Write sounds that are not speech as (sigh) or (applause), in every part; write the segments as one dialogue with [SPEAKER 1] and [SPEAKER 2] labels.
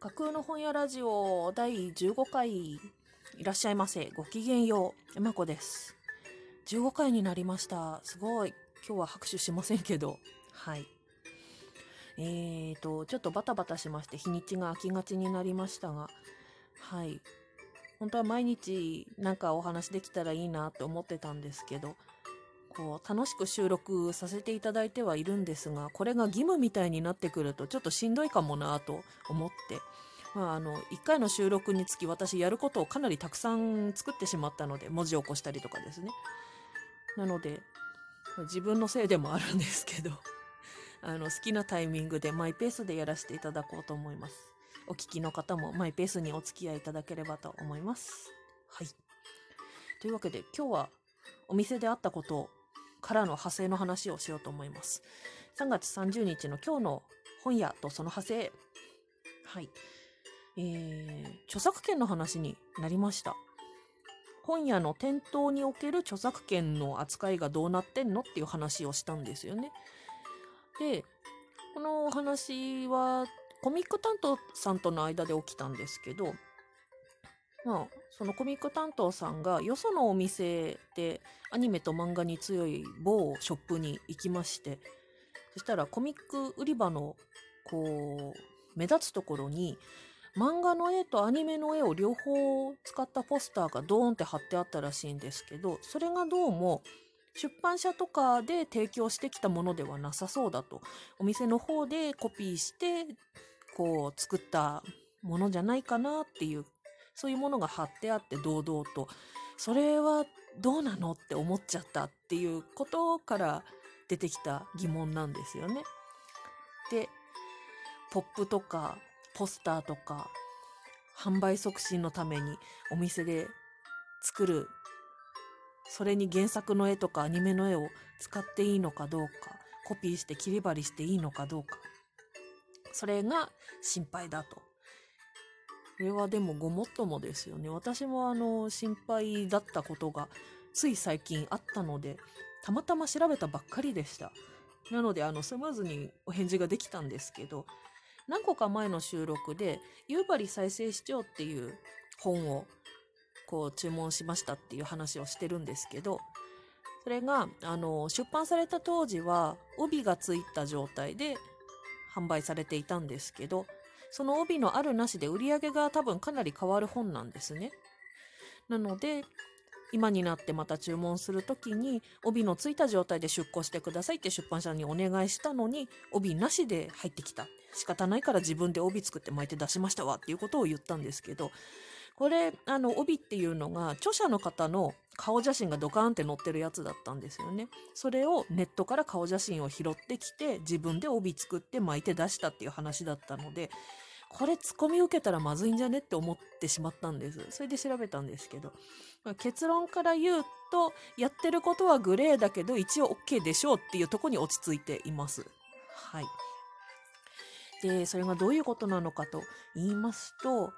[SPEAKER 1] 架空の本屋ラジオ第15回いらっしゃいませ。ごきげんよう。えまこです。15回になりました。すごい。今日は拍手しませんけど。はい。えーとちょっとバタバタしまして日にちが空きがちになりましたが。はい。本当は毎日なんかお話できたらいいなって思ってたんですけど。こう楽しく収録させていただいてはいるんですがこれが義務みたいになってくるとちょっとしんどいかもなと思って、まあ、あの1回の収録につき私やることをかなりたくさん作ってしまったので文字起こしたりとかですね。なので自分のせいでもあるんですけど (laughs) あの好きなタイミングでマイペースでやらせていただこうと思います。お聞きの方もマイペースにお付き合いいただければと思います。はい。というわけで今日はお店であったことをからの派生の話をしようと思います。3月30日の今日の本屋とその派生。はい。えー、著作権の話になりました。本屋の店頭における著作権の扱いがどうなってんのっていう話をしたんですよね。で、このお話はコミック担当さんとの間で起きたんですけど、まあ、そのコミック担当さんがよそのお店でアニメと漫画に強い某ショップに行きましてそしたらコミック売り場のこう目立つところに漫画の絵とアニメの絵を両方使ったポスターがドーンって貼ってあったらしいんですけどそれがどうも出版社とかで提供してきたものではなさそうだと。お店の方でコピーしてこう作ったものじゃないかなっていうそういうものが貼ってあって堂々と。それはどうなのって思っちゃったっていうことから出てきた疑問なんですよね。でポップとかポスターとか販売促進のためにお店で作るそれに原作の絵とかアニメの絵を使っていいのかどうかコピーして切り張りしていいのかどうか。それが心配だと。これはでもごもっともですよね。私もあの、心配だったことがつい最近あったので、たまたま調べたばっかりでした。なので、あの、スムーズにお返事ができたんですけど、何個か前の収録で、夕張再生視聴っていう本をこう注文しましたっていう話をしてるんですけど、それが、あの、出版された当時は帯がついた状態で販売されていたんですけど、その帯のあるなしで売り上げが多分かなり変わる本なんですね。なので、今になってまた注文するときに帯のついた状態で出庫してくださいって出版社にお願いしたのに帯なしで入ってきた仕方ないから自分で帯作って巻いて出しましたわっていうことを言ったんですけどこれあの帯っていうのが著者の方の顔写真がドカーンって載ってるやつだったんですよねそれをネットから顔写真を拾ってきて自分で帯作って巻いて出したっていう話だったのでこれツッコミ受けたらまずいんじゃねって思ってしまったんです。それで調べたんですけど、まあ、結論から言うと、やってることはグレーだけど、一応 OK でしょうっていうとこに落ち着いています。はい。で、それがどういうことなのかと言いますと、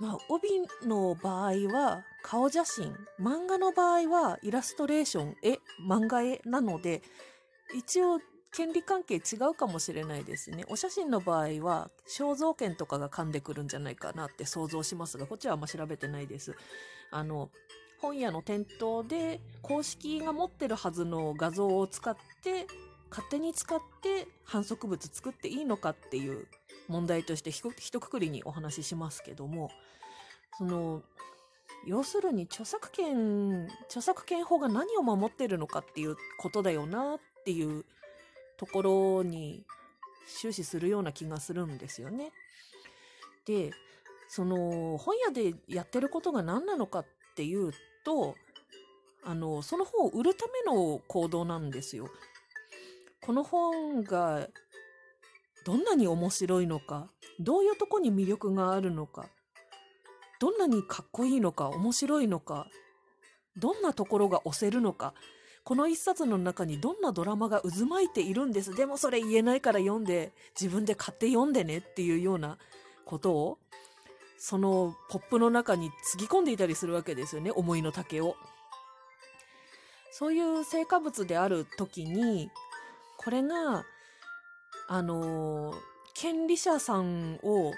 [SPEAKER 1] まあ、帯の場合は顔写真、漫画の場合はイラストレーション、絵、漫画絵なので、一応権利関係違うかもしれないですね。お写真の場合は肖像権とかが噛んでくるんじゃないかなって想像しますが、こっちはあんま調べてないです。あの、本屋の店頭で公式が持ってるはずの画像を使って勝手に使って反則物作っていいのかっていう問題としてひとくくりにお話ししますけどもその要するに著作権著作権法が何を守ってるのかっていうことだよなっていうところに終始するような気がするんですよね。で、その本屋でやってることが何なのかっていうと、あの、その本を売るための行動なんですよ。この本がどんなに面白いのか、どういうとこに魅力があるのか、どんなにかっこいいのか、面白いのか、どんなところが押せるのか、この一冊の中にどんなドラマが渦巻いているんです。でもそれ言えないから読んで、自分で買って読んでねっていうようなことを、そのポップの中につぎ込んでいたりするわけですよね。思いの丈を。そういう成果物である時に、これが、あの、権利者さんを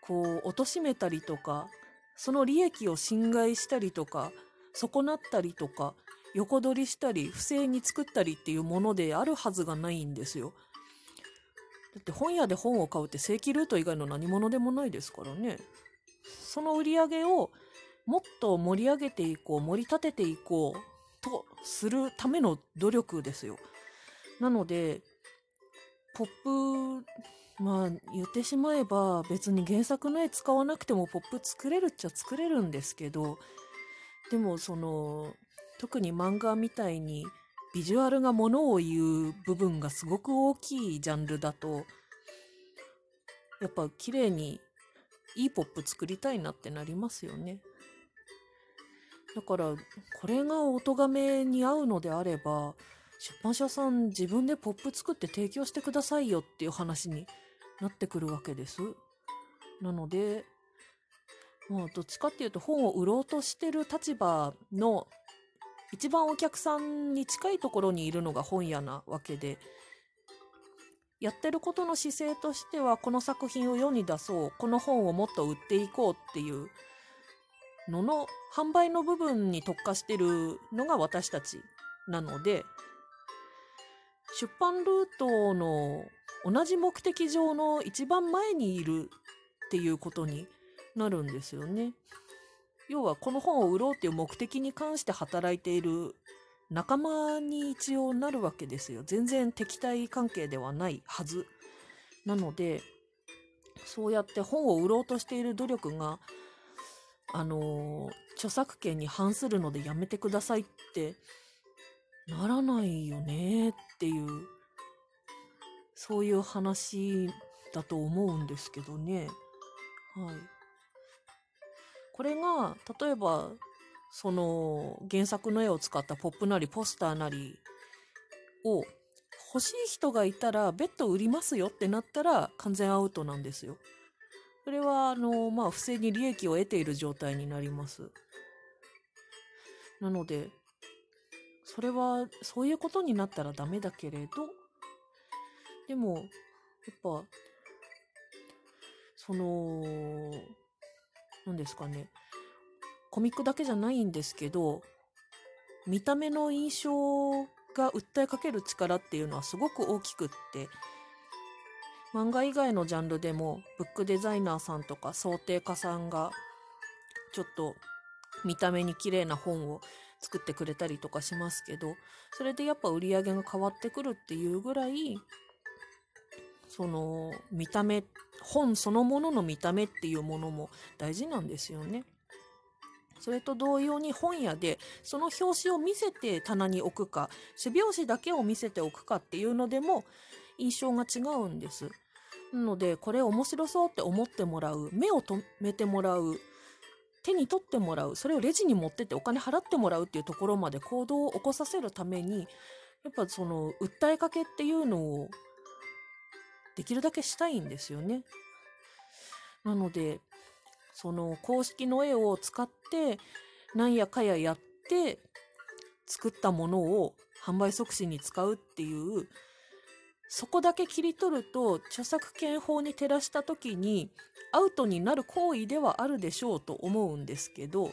[SPEAKER 1] こう貶めたりとかその利益を侵害したりとか損なったりとか横取りしたり不正に作ったりっていうものであるはずがないんですよ。だって本屋で本を買うって正規ルート以外の何物でもないですからね。その売り上げをもっと盛り上げていこう盛り立てていこうとするための努力ですよ。なのでポップまあ言ってしまえば別に原作の絵使わなくてもポップ作れるっちゃ作れるんですけどでもその特に漫画みたいにビジュアルがものを言う部分がすごく大きいジャンルだとやっぱ綺麗にいいポップ作りたいなってなりますよね。だからこれが音がめに合うのであれば出版社さん自分でポップ作って提供してくださいよっていう話になってくるわけです。なのでまあどっちかっていうと本を売ろうとしてる立場の一番お客さんに近いところにいるのが本屋なわけでやってることの姿勢としてはこの作品を世に出そうこの本をもっと売っていこうっていうのの販売の部分に特化してるのが私たちなので出版ルートの同じ目的上の一番前にいるっていうことになるんですよね。要はこの本を売ろうっていう目的に関して働いている仲間に一応なるわけですよ。全然敵対関係ではないはず。なので、そうやって本を売ろうとしている努力が、あの、著作権に反するのでやめてくださいってならないよねっていう、そういう話だと思うんですけどね。はい。これが、例えば、その原作の絵を使ったポップなりポスターなりを欲しい人がいたら別途売りますよってなったら完全アウトなんですよ。それは、あの、まあ、不正に利益を得ている状態になります。なので、それは、そういうことになったらダメだけれど、でも、やっぱ、その、何ですかね。コミックだけじゃないんですけど、見た目の印象が訴えかける力っていうのはすごく大きくって、漫画以外のジャンルでも、ブックデザイナーさんとか想定家さんが、ちょっと見た目に綺麗な本を作ってくれたりとかしますけど、それでやっぱ売り上げが変わってくるっていうぐらい、その見た目、本そのものの見た目っていうものも大事なんですよね。それと同様に本屋でその表紙を見せて棚に置くか、背表紙だけを見せておくかっていうのでも印象が違うんです。なので、これ面白そうって思ってもらう、目を止めてもらう、手に取ってもらう、それをレジに持ってってお金払ってもらうっていうところまで行動を起こさせるために、やっぱその訴えかけっていうのをできるだけしたいんですよね。なので、その公式の絵を使ってなんやかややって作ったものを販売促進に使うっていうそこだけ切り取ると著作権法に照らした時にアウトになる行為ではあるでしょうと思うんですけど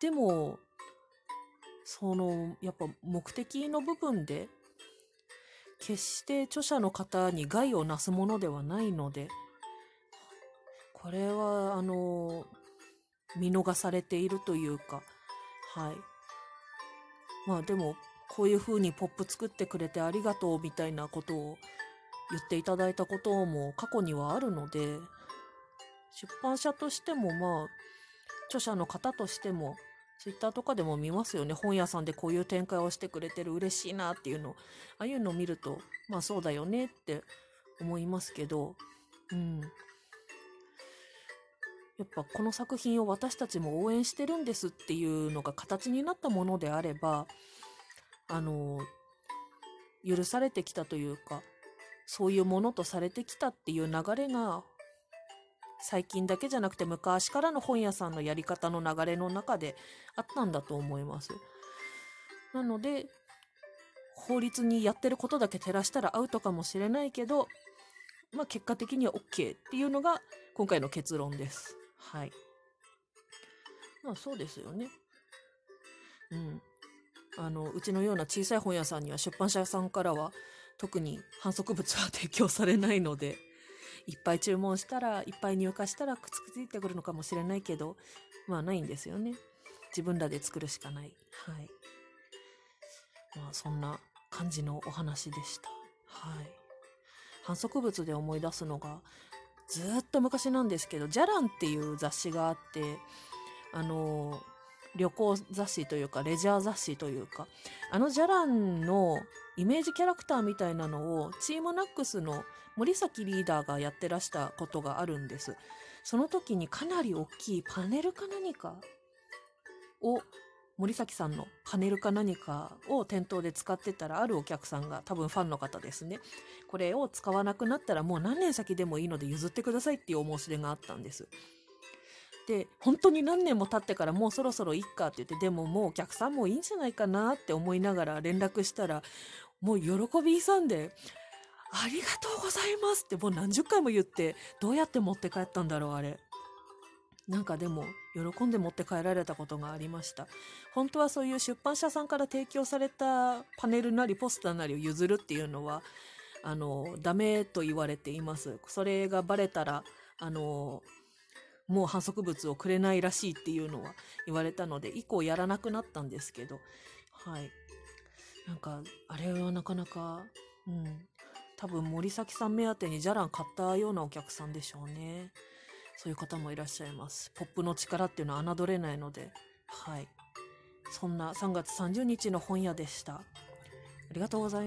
[SPEAKER 1] でもそのやっぱ目的の部分で決して著者の方に害をなすものではないのでこれはあの見逃されているというかはい。まあでもこういう風にポップ作ってくれてありがとうみたいなことを言っていただいたことも過去にはあるので出版社としてもまあ著者の方としてもツイッターとかでも見ますよね。本屋さんでこういう展開をしてくれてる嬉しいなっていうの。ああいうのを見ると、まあそうだよねって思いますけど、うん。やっぱこの作品を私たちも応援してるんですっていうのが形になったものであれば、あの、許されてきたというか、そういうものとされてきたっていう流れが最近だけじゃなくて昔からの本屋さんのやり方の流れの中であったんだと思います。なので、法律にやってることだけ照らしたらアウトかもしれないけど、まあ結果的には OK っていうのが今回の結論です。はい。まあそうですよね。うん。あの、うちのような小さい本屋さんには出版社さんからは特に反則物は提供されないので、(laughs) いっぱい注文したら、いっぱい入荷したらくっついてくるのかもしれないけど、まあないんですよね。自分らで作るしかない。はい。まあそんな感じのお話でした。はい。反則物で思い出すのが、ずっと昔なんですけど、ジャランっていう雑誌があって、あの、旅行雑誌というか、レジャー雑誌というか、あのジャランのイメージキャラクターみたいなのを、チームナックスの森崎リーダーがやってらしたことがあるんです。その時にかなり大きいパネルか何かを、森崎さんのパネルか何かを店頭で使ってたら、あるお客さんが多分ファンの方ですね。これを使わなくなったらもう何年先でもいいので譲ってくださいっていうお申し出があったんです。で、本当に何年も経ってからもうそろそろいっかって言って、でももうお客さんもいいんじゃないかなって思いながら連絡したら、もう喜び勇んで、ありがとうございますってもう何十回も言って、どうやって持って帰ったんだろう、あれ。なんかでも、喜んで持って帰られたことがありました。本当はそういう出版社さんから提供されたパネルなりポスターなりを譲るっていうのは、あの、ダメと言われています。それがバレたら、あの、もう反則物をくれないらしいっていうのは言われたので、以降やらなくなったんですけど、はい。なんか、あれはなかなか、うん。多分森崎さん目当てにじゃらん買ったようなお客さんでしょうね。そういう方もいらっしゃいます。ポップの力っていうのは侮れないので、はい。そんな3月30日の本屋でした。ありがとうございます。